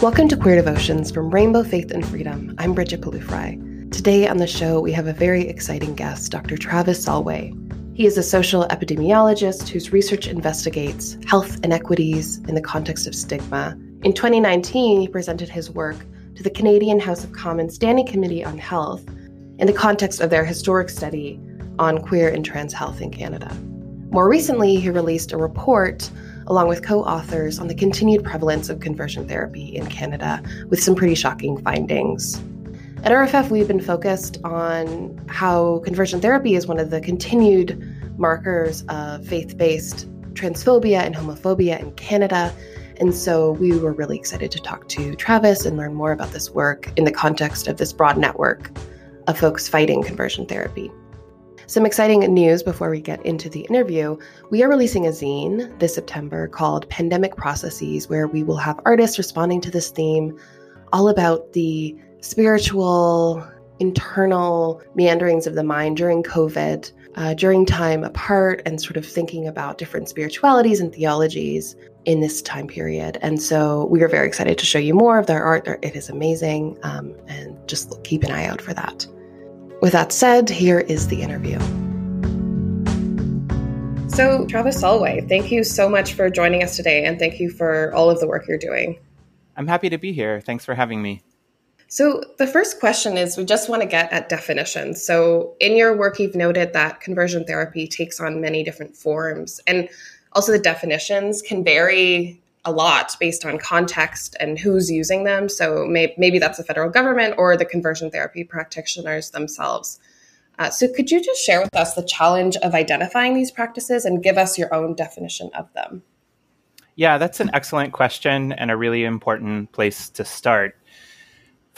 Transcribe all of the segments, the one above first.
Welcome to Queer Devotions from Rainbow Faith and Freedom. I'm Bridget Palufrey. Today on the show, we have a very exciting guest, Dr. Travis Salway. He is a social epidemiologist whose research investigates health inequities in the context of stigma. In 2019, he presented his work to the Canadian House of Commons Standing Committee on Health in the context of their historic study on queer and trans health in Canada. More recently, he released a report along with co authors on the continued prevalence of conversion therapy in Canada, with some pretty shocking findings. At RFF, we've been focused on how conversion therapy is one of the continued markers of faith based transphobia and homophobia in Canada. And so we were really excited to talk to Travis and learn more about this work in the context of this broad network of folks fighting conversion therapy. Some exciting news before we get into the interview. We are releasing a zine this September called Pandemic Processes, where we will have artists responding to this theme, all about the spiritual, internal meanderings of the mind during COVID, uh, during time apart, and sort of thinking about different spiritualities and theologies in this time period. And so we are very excited to show you more of their art. It is amazing, um, and just keep an eye out for that. With that said, here is the interview. So, Travis Salway, thank you so much for joining us today, and thank you for all of the work you're doing. I'm happy to be here. Thanks for having me. So, the first question is we just want to get at definitions. So, in your work, you've noted that conversion therapy takes on many different forms, and also the definitions can vary a lot based on context and who's using them. So may, maybe that's the federal government or the conversion therapy practitioners themselves. Uh, so could you just share with us the challenge of identifying these practices and give us your own definition of them? Yeah, that's an excellent question and a really important place to start.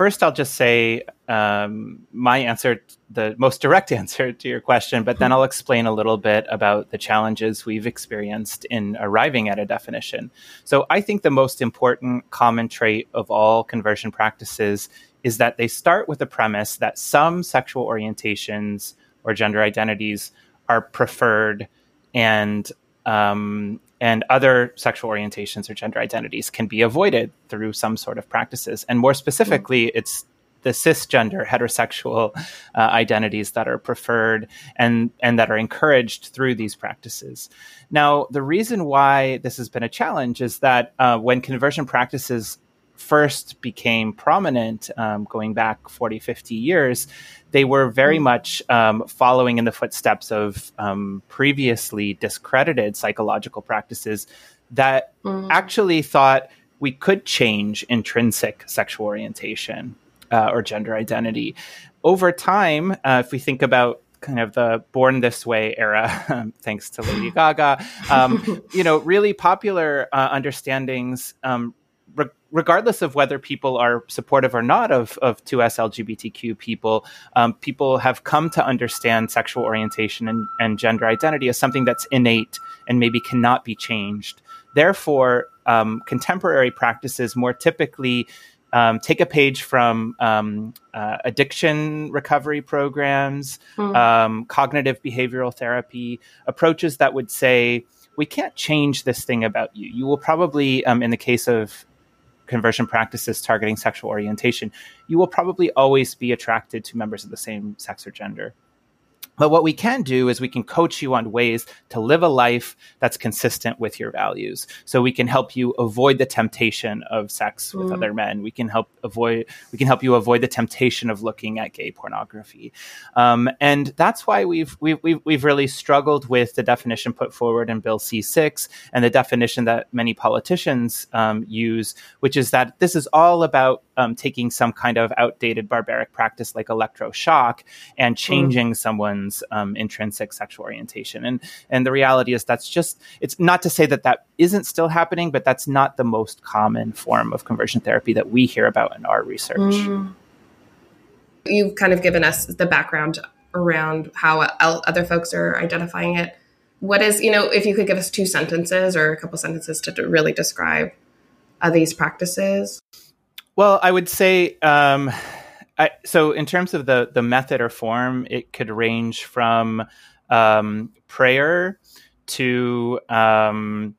First, I'll just say um, my answer, the most direct answer to your question, but then I'll explain a little bit about the challenges we've experienced in arriving at a definition. So, I think the most important common trait of all conversion practices is that they start with the premise that some sexual orientations or gender identities are preferred and um, and other sexual orientations or gender identities can be avoided through some sort of practices. And more specifically, mm-hmm. it's the cisgender heterosexual uh, identities that are preferred and and that are encouraged through these practices. Now, the reason why this has been a challenge is that uh, when conversion practices first became prominent um, going back 40 50 years they were very mm. much um, following in the footsteps of um, previously discredited psychological practices that mm. actually thought we could change intrinsic sexual orientation uh, or gender identity. Over time, uh, if we think about kind of the born this way era thanks to lady gaga um, you know really popular uh, understandings um, regardless of whether people are supportive or not of, of 2S LGBTQ people, um, people have come to understand sexual orientation and, and, gender identity as something that's innate and maybe cannot be changed. Therefore, um, contemporary practices more typically um, take a page from um, uh, addiction recovery programs, mm. cognitive behavioral therapy, approaches that would say, we can't change this thing about you. You will probably, um, in the case of conversion practices targeting sexual orientation, you will probably always be attracted to members of the same sex or gender. But what we can do is we can coach you on ways to live a life that's consistent with your values. So we can help you avoid the temptation of sex with mm. other men. We can help avoid we can help you avoid the temptation of looking at gay pornography. Um, and that's why we've, we've we've we've really struggled with the definition put forward in Bill C6 and the definition that many politicians um, use, which is that this is all about um, taking some kind of outdated barbaric practice like electroshock and changing mm. someone's um, intrinsic sexual orientation. And and the reality is that's just it's not to say that that isn't still happening, but that's not the most common form of conversion therapy that we hear about in our research. Mm. You've kind of given us the background around how other folks are identifying it. What is, you know, if you could give us two sentences or a couple sentences to really describe uh, these practices? Well, I would say um, I, so. In terms of the the method or form, it could range from um, prayer to um,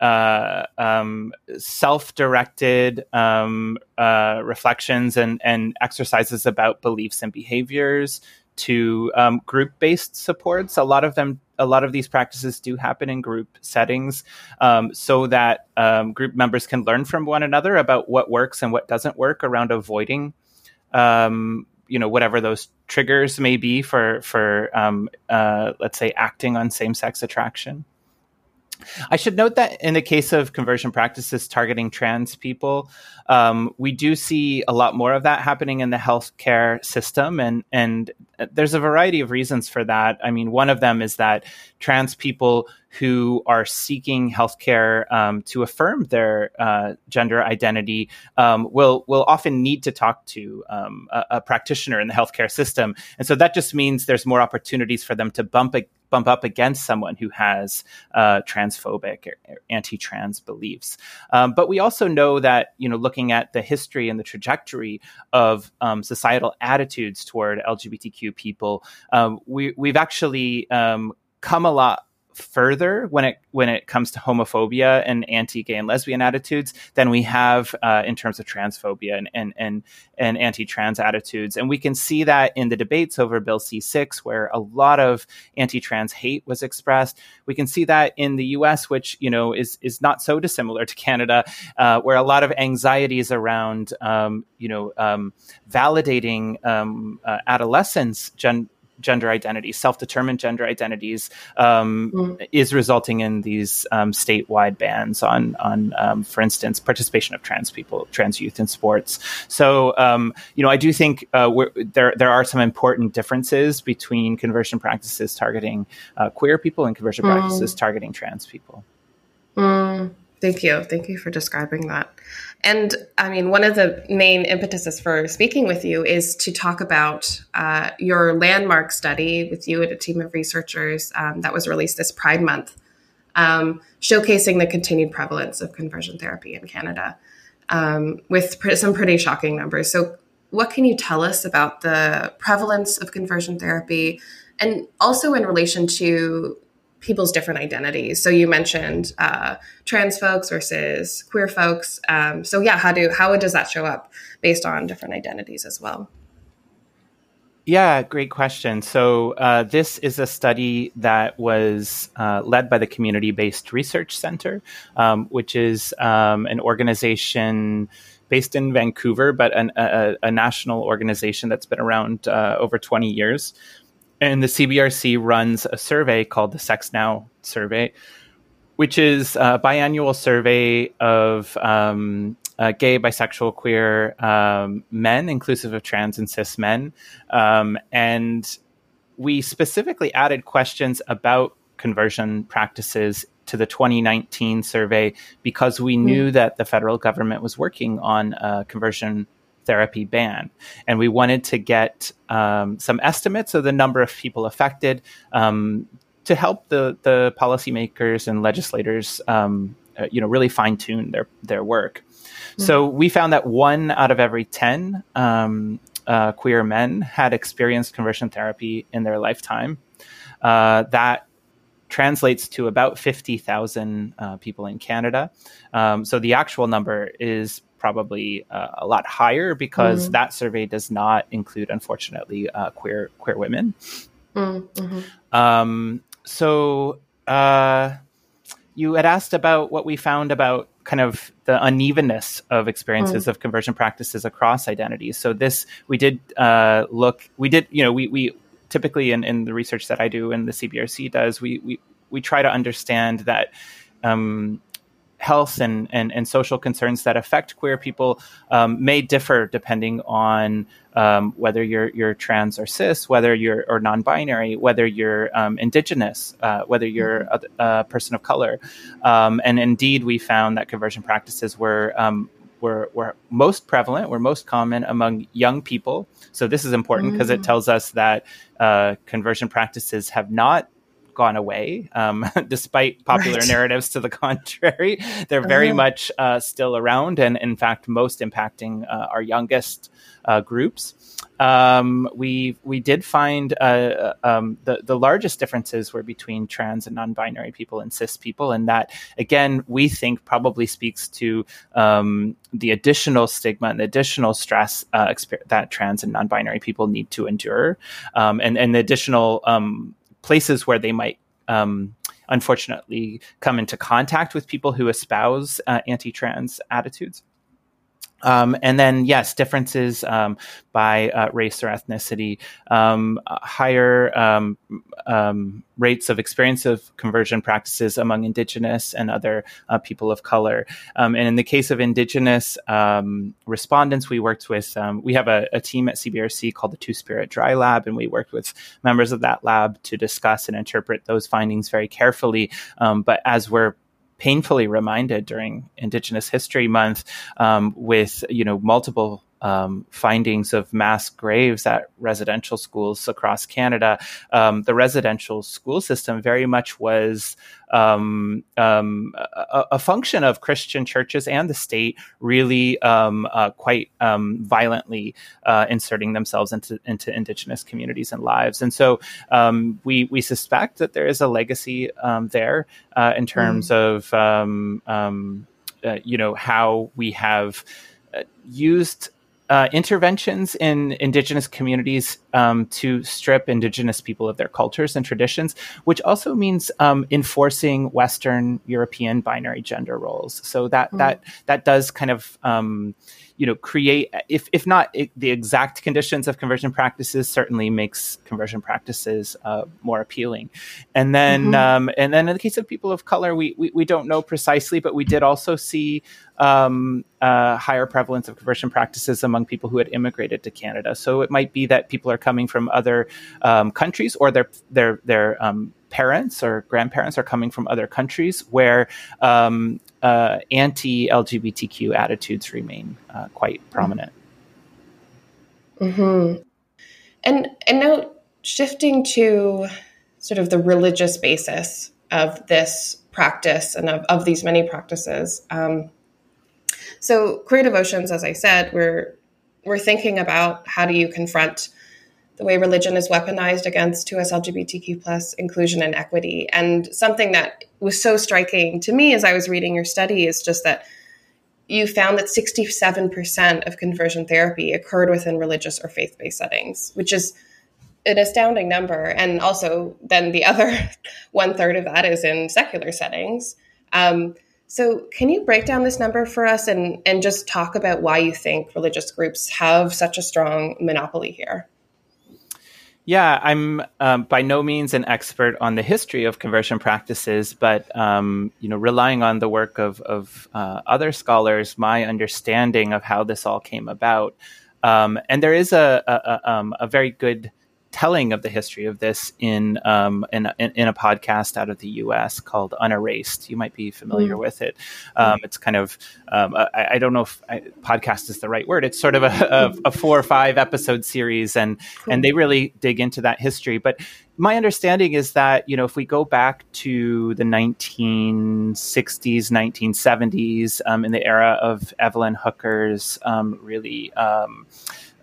uh, um, self-directed um, uh, reflections and, and exercises about beliefs and behaviors to um, group-based supports. A lot of them, a lot of these practices do happen in group settings, um, so that um, group members can learn from one another about what works and what doesn't work around avoiding, um, you know, whatever those triggers may be for for um, uh, let's say acting on same-sex attraction. I should note that in the case of conversion practices targeting trans people, um, we do see a lot more of that happening in the healthcare system, and and there's a variety of reasons for that. I mean, one of them is that trans people who are seeking healthcare um, to affirm their uh, gender identity um, will will often need to talk to um, a, a, practitioner in the healthcare system, and so that just means there's more opportunities for them to bump a, bump up against someone who has uh, transphobic or anti-trans beliefs. Um, but we also know that you know looking at the history and the trajectory of um, societal attitudes toward LGBTQ people, um, we, we've actually come a lot further when it when it comes to homophobia and anti-gay and lesbian attitudes than we have uh, in terms of transphobia and and and, and anti-trans attitudes. And we can see that in the debates over Bill C6, where a lot of anti-trans hate was expressed. We can see that in the U.S., which you know is is not so dissimilar to Canada, uh, where a lot of anxieties around um, you know um, validating um, uh, adolescents. Gen- gender identities, self-determined gender identities, um, mm. is resulting in these um, statewide bans on, on um, for instance, participation of trans people, trans youth in sports. So, um, you know, I do think uh, there there are some important differences between conversion practices targeting uh, queer people and conversion mm. practices targeting trans people. Mm. Thank you. Thank you for describing that. And I mean, one of the main impetuses for speaking with you is to talk about uh, your landmark study with you and a team of researchers um, that was released this Pride Month, um, showcasing the continued prevalence of conversion therapy in Canada um, with pr- some pretty shocking numbers. So, what can you tell us about the prevalence of conversion therapy and also in relation to people's different identities. So you mentioned uh, trans folks versus queer folks. Um, so yeah, how do how does that show up based on different identities as well? Yeah, great question. So, uh, this is a study that was uh, led by the Community Based Research Center, um, which is um, an organization based in Vancouver, but an, a, a, national organization that's been around uh, over 20 years. And the CBRC runs a survey called the Sex Now survey, which is a biannual survey of um, uh, gay, bisexual, queer um, men, inclusive of trans and cis men. Um, and we specifically added questions about conversion practices to the 2019 survey because we mm. knew that the federal government was working on a conversion therapy ban. And we wanted to get um, some estimates of the number of people affected um, to help the, the policymakers and legislators, um, uh, you know, really fine tune their, their work. Mm-hmm. So we found that one out of every 10 um, uh, queer men had experienced conversion therapy in their lifetime. Uh, that translates to about 50,000 uh, people in Canada. Um, so the actual number is probably uh, a lot higher because mm-hmm. that survey does not include, unfortunately, uh, queer queer women. Mm-hmm. Um, so uh, you had asked about what we found about kind of the unevenness of experiences mm. of conversion practices across identities. So this we did uh, look. We did you know we we typically in, in the research that I do and the CBRC does we we we try to understand that. Um, health and, and, and social concerns that affect queer people um, may differ depending on um, whether you're you're trans or cis, whether you're or non-binary, whether you're um, indigenous, uh, whether you're a, a, person of color, um, and indeed we found that conversion practices were um, were, were most prevalent, were most common among young people. So this is important because mm-hmm. it mm. tells us that uh, conversion practices have not gone away, um, despite popular right. narratives to the contrary. They're very uh-huh. much uh, still around, and in fact, most impacting uh, our youngest uh, groups. Um, we we did find uh, uh, um, the the largest differences were between trans and non-binary people and cis people, and that again we think probably speaks to um, the additional stigma and additional stress uh, that trans and non-binary people need to endure, um, and and the additional um, places where they might um, unfortunately come into contact with people who espouse uh, anti-trans attitudes. Um, and then, yes, differences um, by uh, race or ethnicity, um, higher um, um, rates of experience of conversion practices among Indigenous and other uh, people of color. Um, and in the case of Indigenous respondents, we worked with, we have a, a, team at CBRC called the Two Spirit Dry Lab, and we worked with members of that lab to discuss and interpret those findings very carefully. but as we're painfully reminded during Indigenous History Month um, with you know multiple um, findings of mass graves at residential schools across Canada. Um, the residential school system very much was um, um a, a, function of Christian churches and the state really um, uh, quite um, violently uh, inserting themselves into, into Indigenous communities and lives. And so we, we suspect that there is a legacy there uh, in terms mm. of, uh, you know, how we have uh, used uh, interventions in indigenous communities um, to strip indigenous people of their cultures and traditions, which also means um, enforcing Western European binary gender roles. So that mm. that that does kind of um, you know create if if not it, the exact conditions of conversion practices certainly makes conversion practices uh, more appealing and then mm-hmm. um, and then in the case of people of color we, we, we don't know precisely but we did also see um, uh, higher prevalence of conversion practices among people who had immigrated to Canada so it might be that people are coming from other um, countries or their their their um, parents or grandparents are coming from other countries where um, uh, anti LGBTQ attitudes remain uh, quite prominent. hmm And and now shifting to sort of the religious basis of this practice and of, of these many practices. Um, so queer devotions, as I said, we're we're thinking about how do you confront the way religion is weaponized against 2S LGBTQ plus inclusion and equity. And something that was so striking to me as I was reading your study is just that you found that 67% of conversion therapy occurred within religious or faith-based settings, which is an astounding number. And also then the other one third of that is in secular settings. Um, so, can you break down this number for us and, and just talk about why you think religious groups have such a strong monopoly here? Yeah, I'm um, by no means an expert on the history of conversion practices, but um, you know, relying on the work of, of uh, other scholars, my understanding of how this all came about, um, and there is a, a, a, um, a very good telling of the history of this in, um, in, in, a podcast out of the U.S. called Unerased. You might be familiar mm. with it. Um, it's kind of um, I, I, don't know if I, podcast is the right word. It's sort of a, a, a four or five episode series, and cool. and they really dig into that history. But my understanding is that you know if we go back to the 1960s 1970s um, in the era of evelyn hooker's um, really um,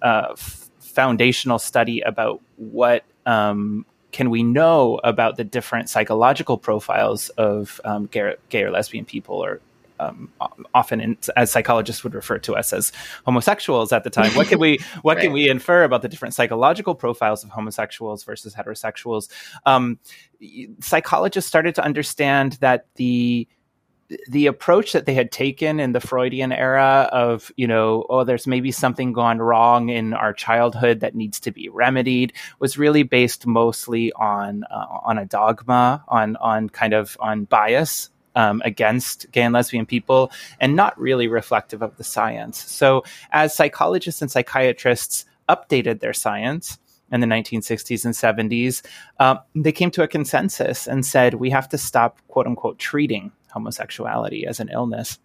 uh, foundational study about what um, can we know about the different psychological profiles of um, gay, gay, or lesbian people or um, often in, as psychologists would refer to us as homosexuals at the time what can we what right. can we infer about the different psychological profiles of homosexuals versus heterosexuals um, psychologists started to understand that the the approach that they had taken in the Freudian era of, you know, oh, there's maybe something gone wrong in our childhood that needs to be remedied was really based mostly on uh, on a dogma, on on kind of on bias um, against gay and lesbian people, and not really reflective of the science. So, as psychologists and psychiatrists updated their science in the 1960s and 70s, uh, they came to a consensus and said we have to stop, quote unquote, treating homosexuality as an illness.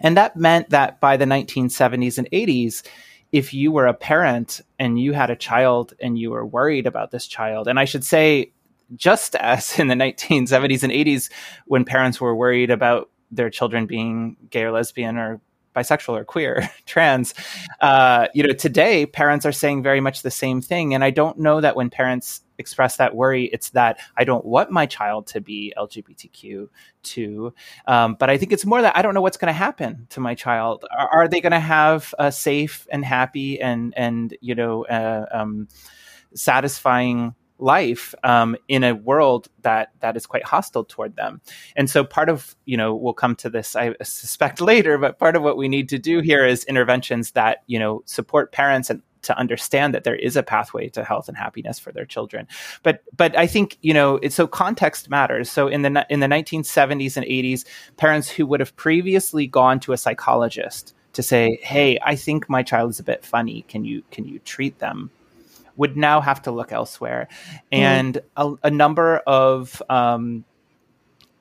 And that meant that by the 1970s and 80s, if you were a parent and you had a child and you were worried about this child, and I should say, just as in the 1970s and 80s, when parents were worried about their children being gay or lesbian or bisexual or queer, trans, uh, you know, today parents are saying very much the same thing. And I don't know that when parents express that worry, it's that I don't want my child to be LGBTQ too. Um, but I think it's more that I don't know what's going to happen to my child. Are, are they going to have a safe and happy and and you know uh, um, satisfying life um, in a world that that is quite hostile toward them. And so part of you know we'll come to this I suspect later, but part of what we need to do here is interventions that you know support parents and to understand that there is a pathway to health and happiness for their children. But but I think you know so context matters. So in the in the 1970s and 80s, parents who would have previously gone to a psychologist to say, "Hey, I think my child is a bit funny. Can you can you treat them?" would now have to look elsewhere. Mm. And a, a, number of um,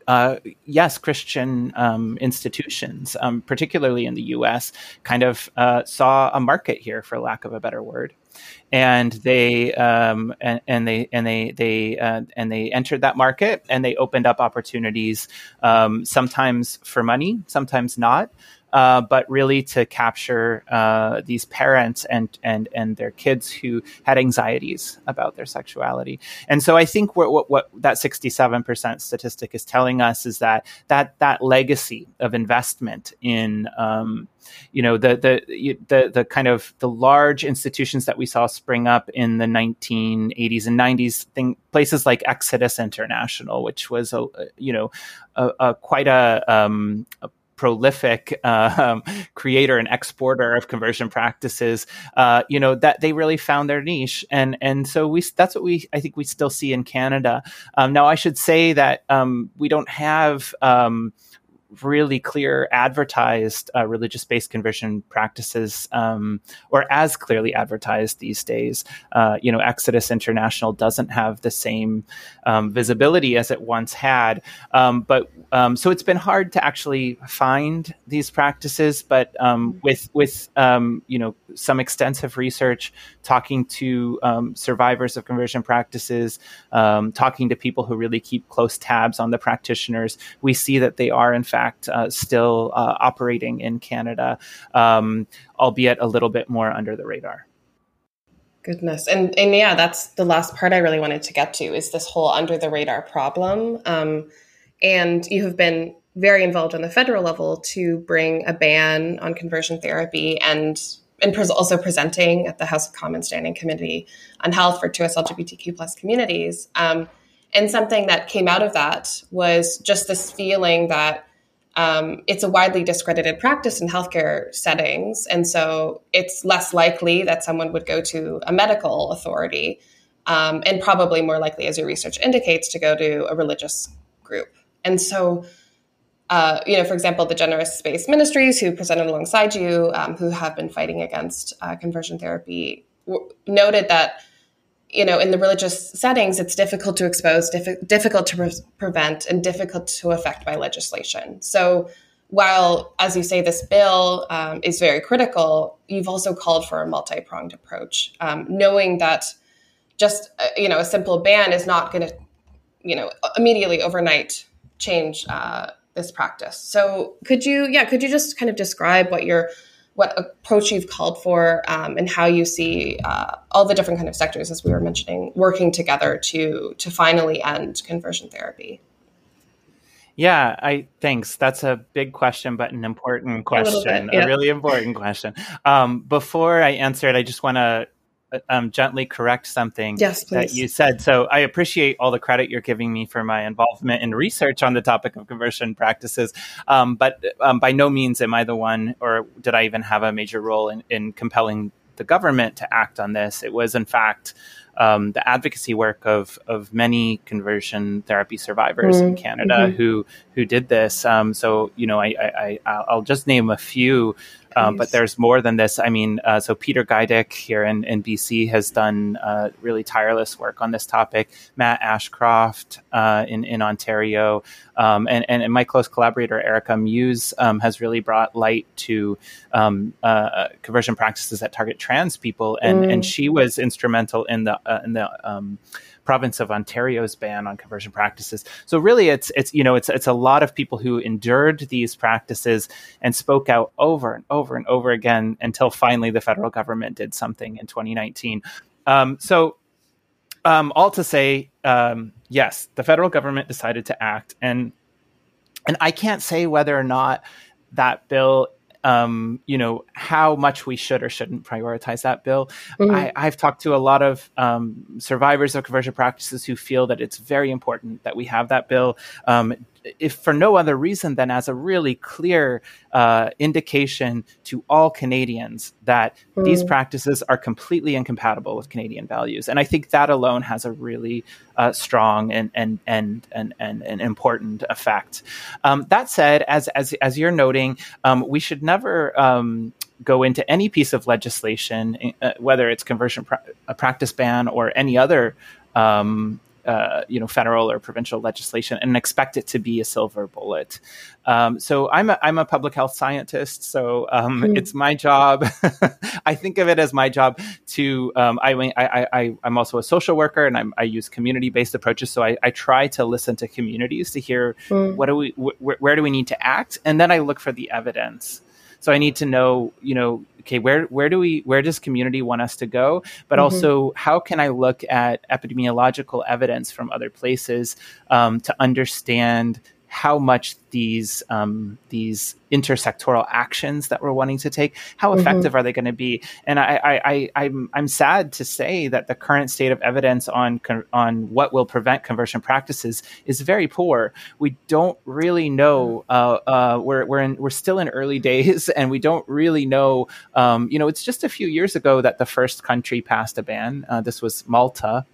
uh, yes, Christian um, institutions, um, particularly in the U.S., kind of uh, saw a market here, for lack of a better word, and they um, and, and, they and they they uh, and they entered that market and they opened up opportunities, um, sometimes for money, sometimes not uh, but really to capture uh, these parents and and and their kids who had anxieties about their sexuality. And so I think what what, what that sixty seven percent statistic is telling us is that that that legacy of investment in um, you know the the the the kind of the large institutions that we saw spring up in the 1980s and 90s thing places like Exodus International which was a you know a, a quite a, um, a prolific um, creator and exporter of conversion practices, uh, you know that they really found their niche, and and so we that's what we I think we still see in Canada. Um, now I should say that um, we don't have um, really clear advertised uh, religious based conversion practices um, or as clearly advertised these days. Uh, you know, Exodus International doesn't have the same um, visibility as it once had. Um, but um, so it's been hard to actually find these practices. But um, with with um, you know some extensive research, talking to survivors of conversion practices, talking to people who really keep close tabs on the practitioners, we see that they are in fact fact, uh, still uh, operating in Canada, um, albeit a little bit more under the radar. Goodness, and and yeah, that's the last part I really wanted to get to is this whole under the radar problem. Um, and you have been very involved on the federal level to bring a ban on conversion therapy and and pres- also presenting at the House of Commons Standing Committee on Health for 2S LGBTQ plus communities. Um, and something that came out of that was just this feeling that um, it's a widely discredited practice in healthcare settings. And so it's less likely that someone would go to a medical authority um, and probably more likely, as your research indicates, to go to a religious group. And so, uh, you know, for example, the Generous Space Ministries, who presented alongside you, um, who have been fighting against uh, conversion therapy, w- noted that you know, in the religious settings, it's difficult to expose, diff- difficult to pre- prevent, and difficult to affect by legislation. So, while, as you say, this bill um, is very critical, you've also called for a multi pronged approach, um, knowing that just uh, you know a simple ban is not going to, you know, immediately overnight change uh, this practice. So, could you, yeah, could you just kind of describe what your what approach you've called for um, and how you see uh, all the different kind of sectors as we were mentioning working together to to finally end conversion therapy yeah i thanks that's a big question but an important question a, bit, yeah. a really important question um, before i answer it i just want to um, gently correct something yes, that you said. So I appreciate all the credit you're giving me for my involvement in research on the topic of conversion practices. Um, but um, by no means am I the one, or did I even have a major role in, in compelling the government to act on this. It was, in fact, um, the advocacy work of of many conversion therapy survivors mm-hmm. in Canada mm-hmm. who who did this. Um, so you know, I, I, I will just name a few. Um, but there's more than this. I mean, uh, so Peter Gajdics here in, in BC has done uh, really tireless work on this topic. Matt Ashcroft uh, in in Ontario, um, and, and, my close collaborator Erika Muse um, has really brought light to um, uh, conversion practices that target trans people, and mm. and she was instrumental in the uh, in the um, province of Ontario's ban on conversion practices. So really, it's it's you know it's it's a lot of people who endured these practices and spoke out over and over and over again until finally the federal government did something in 2019. Um, so um, all to say, um, yes, the federal government decided to act, and and I can't say whether or not that bill um, you know, how much we should or shouldn't prioritize that bill. Mm-hmm. I, have talked to a lot of um, survivors of conversion practices who feel that it's very important that we have that bill. Um, if for no other reason than as a really clear uh, indication to all Canadians that mm. these practices are completely incompatible with Canadian values. And I think that alone has a really uh, strong and, and, and, and, and, and important effect. Um, that said, as, as, as you're noting, um, we should never um, go into any piece of legislation, uh, whether it's conversion pra- a practice ban or any other um, uh, you know federal or provincial legislation and expect it to be a silver bullet. Um, so I'm a, I'm a public health scientist, so um, mm. it's my job. I think of it as my job to um, I, I, I I'm also a social worker and I'm, i use community based approaches. So I, I, try to listen to communities to hear mm. what do we wh- where do we need to act, and then I look for the evidence. So I need to know, you know, okay, where where do we where does community want us to go? But mm-hmm. also, how can I look at epidemiological evidence from other places um, to understand how much these um, these intersectoral actions that we're wanting to take, how mm-hmm. effective mm-hmm. are they going to be? And I, I, I, I'm I'm sad to say that the current state of evidence on on what will prevent conversion practices is very poor. We don't really know. Uh, uh, we're we're in, we're still in early days, and we don't really know. Um, you know, it's just a few years ago that the first country passed a ban. Uh, this was Malta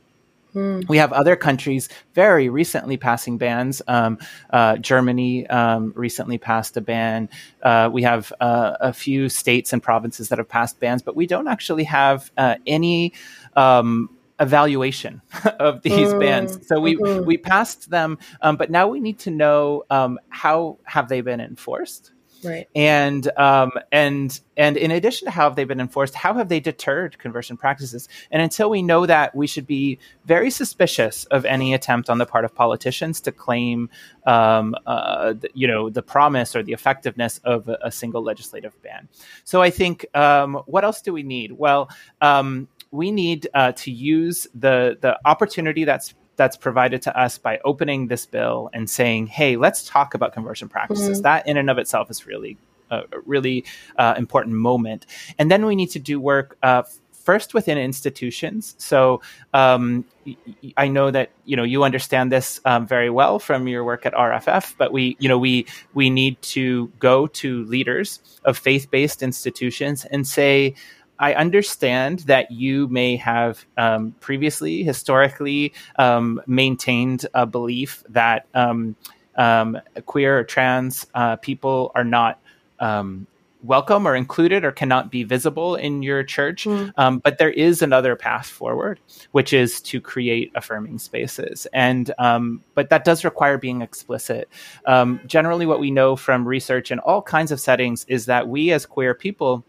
Mm. We have other countries very recently passing bans. Um, uh, Germany um, recently passed a ban. Uh, we have uh, a few states and provinces that have passed bans, but we don't actually have uh, any. Um, evaluation of these mm. bans so we mm-hmm. we passed them um, but now we need to know um, how have they been enforced Right. And um, and and in addition to how have they been enforced, how have they deterred conversion practices? And until we know that, we should be very suspicious of any attempt on the part of politicians to claim, um, uh, you know, the promise or the effectiveness of a, a single legislative ban. So I think um, what else do we need? Well. Um, we need uh, to use the the opportunity that's that's provided to us by opening this bill and saying, "Hey, let's talk about conversion practices." Mm-hmm. That in and of itself is really a really uh, important moment. And then we need to do work uh, first within institutions. So um, I know that you know you understand this um, very well from your work at RFF, but we you know we we need to go to leaders of faith based institutions and say. I understand that you may have um, previously, historically, um, maintained a belief that um, um queer or trans uh, people are not um, welcome or included or cannot be visible in your church. Mm. Um, but there is another path forward, which is to create affirming spaces. And um, but that does require being explicit. Um, generally, what we know from research in all kinds of settings is that we as queer people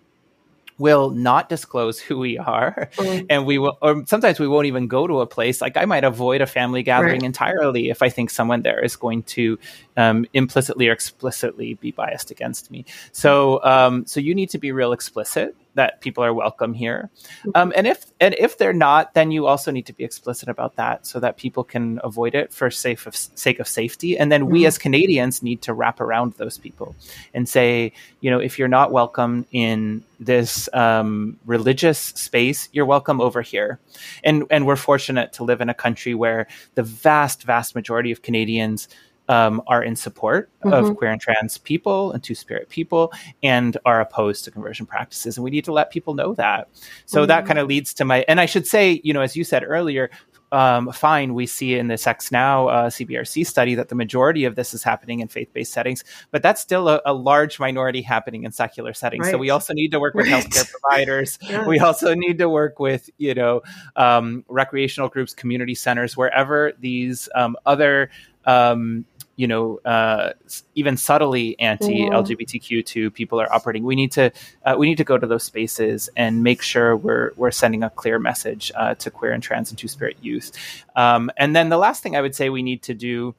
will not disclose who we are mm-hmm. and we will or sometimes we won't even go to a place like i might avoid a family gathering right. entirely if i think someone there is going to um, implicitly or explicitly be biased against me so um, so you need to be real explicit that people are welcome here. Mm-hmm. Um, and if and if they're not, then you also need to be explicit about that so that people can avoid it for safe of, sake of safety. And then mm-hmm. we as Canadians need to wrap around those people and say, you know, if you're not welcome in this um, religious space, you're welcome over here. And and we're fortunate to live in a country where the vast vast majority of Canadians um, are in support mm-hmm. of queer and trans people and two spirit people and are opposed to conversion practices. And we need to let people know that. So mm-hmm. that kind of leads to my, and I should say, you know, as you said earlier, um, fine, we see in the Sex Now uh, CBRC study that the majority of this is happening in faith based settings, but that's still a, a, large minority happening in secular settings. Right. So we also need to work with right. healthcare providers. yeah. We also need to work with, you know, um, recreational groups, community centers, wherever these um, other um, you know, uh, even subtly anti-LGBTQ two people are operating. We need to uh, we need to go to those spaces and make sure we're we're sending a clear message uh, to queer and trans and two spirit youth. Um, and then the last thing I would say we need to do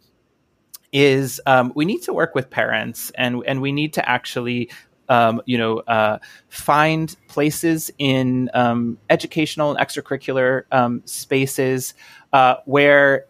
is um, we need to work with parents and and we need to actually um, you know, uh, find places in um, educational and extracurricular um, spaces uh, where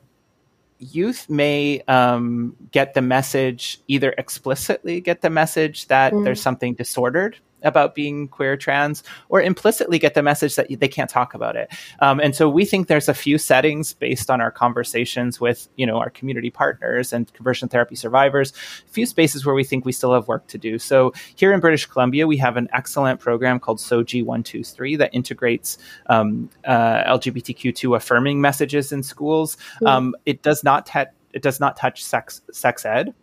youth may um, get the message either explicitly get the message that mm. there's something disordered about being queer trans or implicitly get the message that they can't talk about it. Um, and so we think there's a few settings based on our conversations with you know our community partners and conversion therapy survivors a few spaces where we think we still have work to do. So here in british columbia we have an excellent program called SOGI 123 that integrates um, uh, lgbtq2 affirming messages in schools. Mm. um, it does not te- it does not touch sex sex ed.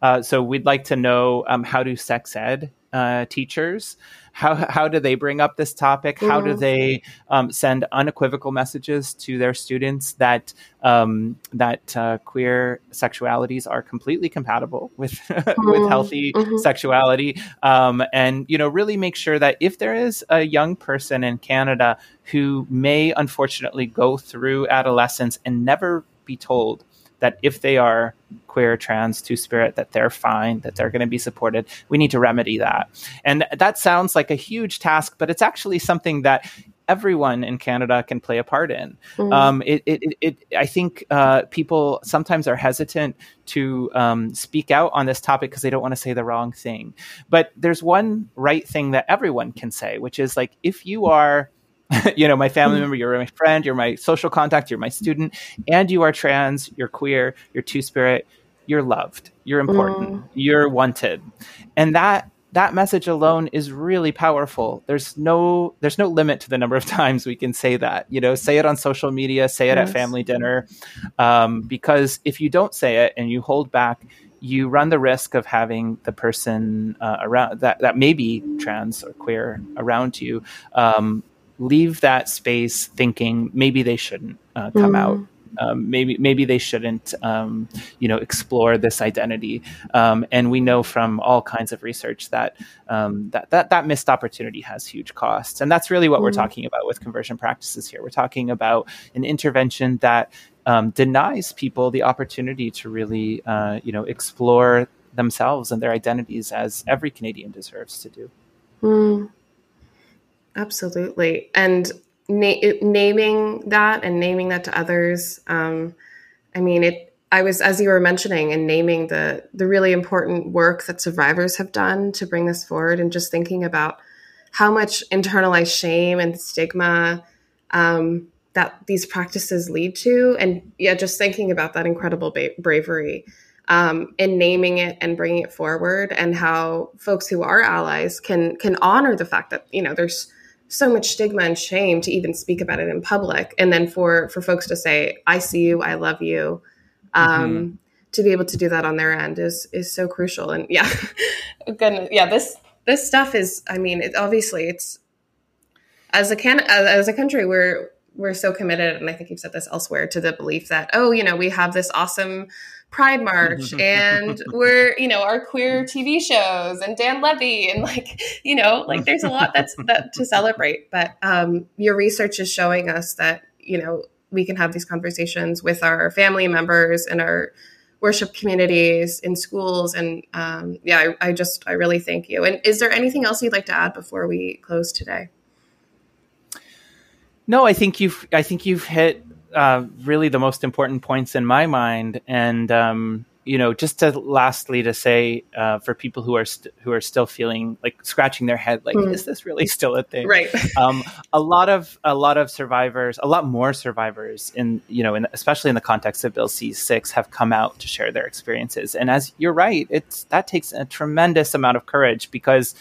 Uh, so we'd like to know um, how do sex ed uh, teachers? How, how do they bring up this topic? How do they um, send unequivocal messages to their students that um, that uh, queer sexualities are completely compatible with mm-hmm. with healthy mm-hmm. sexuality? Um, and you know, really make sure that if there is a young person in Canada who may unfortunately go through adolescence and never be told that if they are queer, trans, two spirit, that they're fine, that they're going to be supported. We need to remedy that. And that sounds like a huge task, but it's actually something that everyone in Canada can play a part in. Mm. Um, it, it, it, I think uh, people sometimes are hesitant to um, speak out on this topic because they don't want to say the wrong thing. But there's one right thing that everyone can say, which is like if you are you know, my family hmm. member, you're my friend, you're my social contact, you're my student, and you are trans, you're queer, you're two spirit, you're loved, you're important, mm. you're wanted. And that that message alone is really powerful. There's no there's no limit to the number of times we can say that. You know, say it on social media, say it yes. at family dinner, um, because if you don't say it and you hold back, you run the risk of having the person uh, around that that may be trans or queer around you um, leave that space thinking maybe they shouldn't uh, come mm. out. Um, maybe maybe they shouldn't, um, you know, explore this identity. Um, and we know from all kinds of research that um, that, that that missed opportunity has huge costs. And that's really what mm. we're talking about with conversion practices here. We're talking about an intervention that um, denies people the opportunity to really, uh, you know, explore themselves and their identities as every Canadian deserves to do. Mm. Absolutely. And na- naming that and naming that to others. Um, I mean, it, I was, as you were mentioning, and naming the the really important work that survivors have done to bring this forward, and just thinking about how much internalized shame and stigma um, that these practices lead to, and yeah, just thinking about that incredible ba- bravery um, in naming it and bringing it forward, and how folks who are allies can can honor the fact that you know there's so much stigma and shame to even speak about it in public and then for for folks to say i see you i love you um, mm-hmm. to be able to do that on their end is is so crucial and yeah goodness yeah this this stuff is i mean it, obviously it's as a can as a country we're we're so committed and i think you've said this elsewhere to the belief that oh you know we have this awesome Pride March and we're, you know, our queer TV shows and Dan Levy and like, you know, like there's a lot that's that to celebrate. But um, your research is showing us that, you know, we can have these conversations with our family members and our worship communities in schools. And um, yeah, I, I just, I really thank you. And is there anything else you'd like to add before we close today? No, I think you've I think you've hit uh, really the most important points in my mind. And um, you know, just to lastly to say uh, for people who are st- who are still feeling like scratching their head, like, mm. is this really still a thing? Right. um, a lot of a lot of survivors, a lot more survivors, in you know, in, especially in the context of Bill C six, have come out to share their experiences. And as you're right, it's that takes a tremendous amount of courage because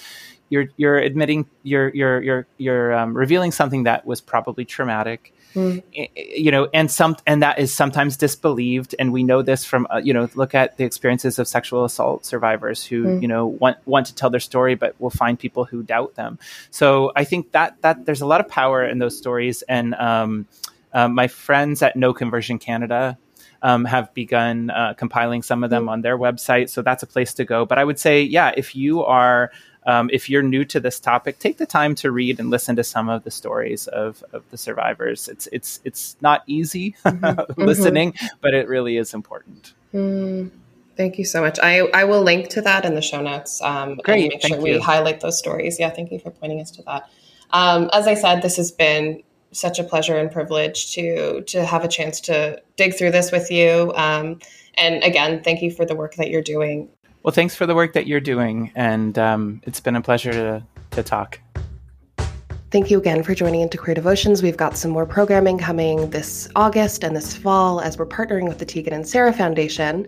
you're you're admitting you're you're you're you're um, revealing something that was probably traumatic mm. you know, and some and that is sometimes disbelieved, and we know this from uh, you know, look at the experiences of sexual assault survivors who mm. you know want want to tell their story, but will find people who doubt them. So I think that that there's a lot of power in those stories, and um, uh, my friends at No Conversion Canada um, have begun uh, compiling some of them on their website. So that's a place to go. But I would say, yeah, if you are um, if you're new to this topic, take the time to read and listen to some of the stories of, of the survivors. It's it's it's not easy mm-hmm. listening, mm-hmm. but it really is important. Mm, thank you so much. I, I will link to that in the show notes. Um, Great, make sure we you. highlight those stories. Yeah, thank you for pointing us to that. Um, as I said, this has been such a pleasure and privilege to to have a chance to dig through this with you. Um, and again, thank you for the work that you're doing. Well, thanks for the work that you're doing, and um, it's been a pleasure to, to talk. Thank you again for joining into Queer Devotions. We've got some more programming coming this August and this fall as we're partnering with the Tegan and Sara Foundation.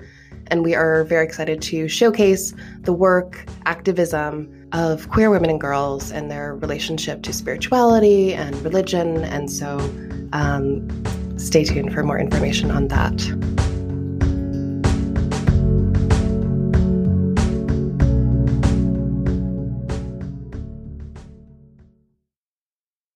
And we are very excited to showcase the work, activism of queer women and girls and their relationship to spirituality and religion. And so um, stay tuned for more information on that.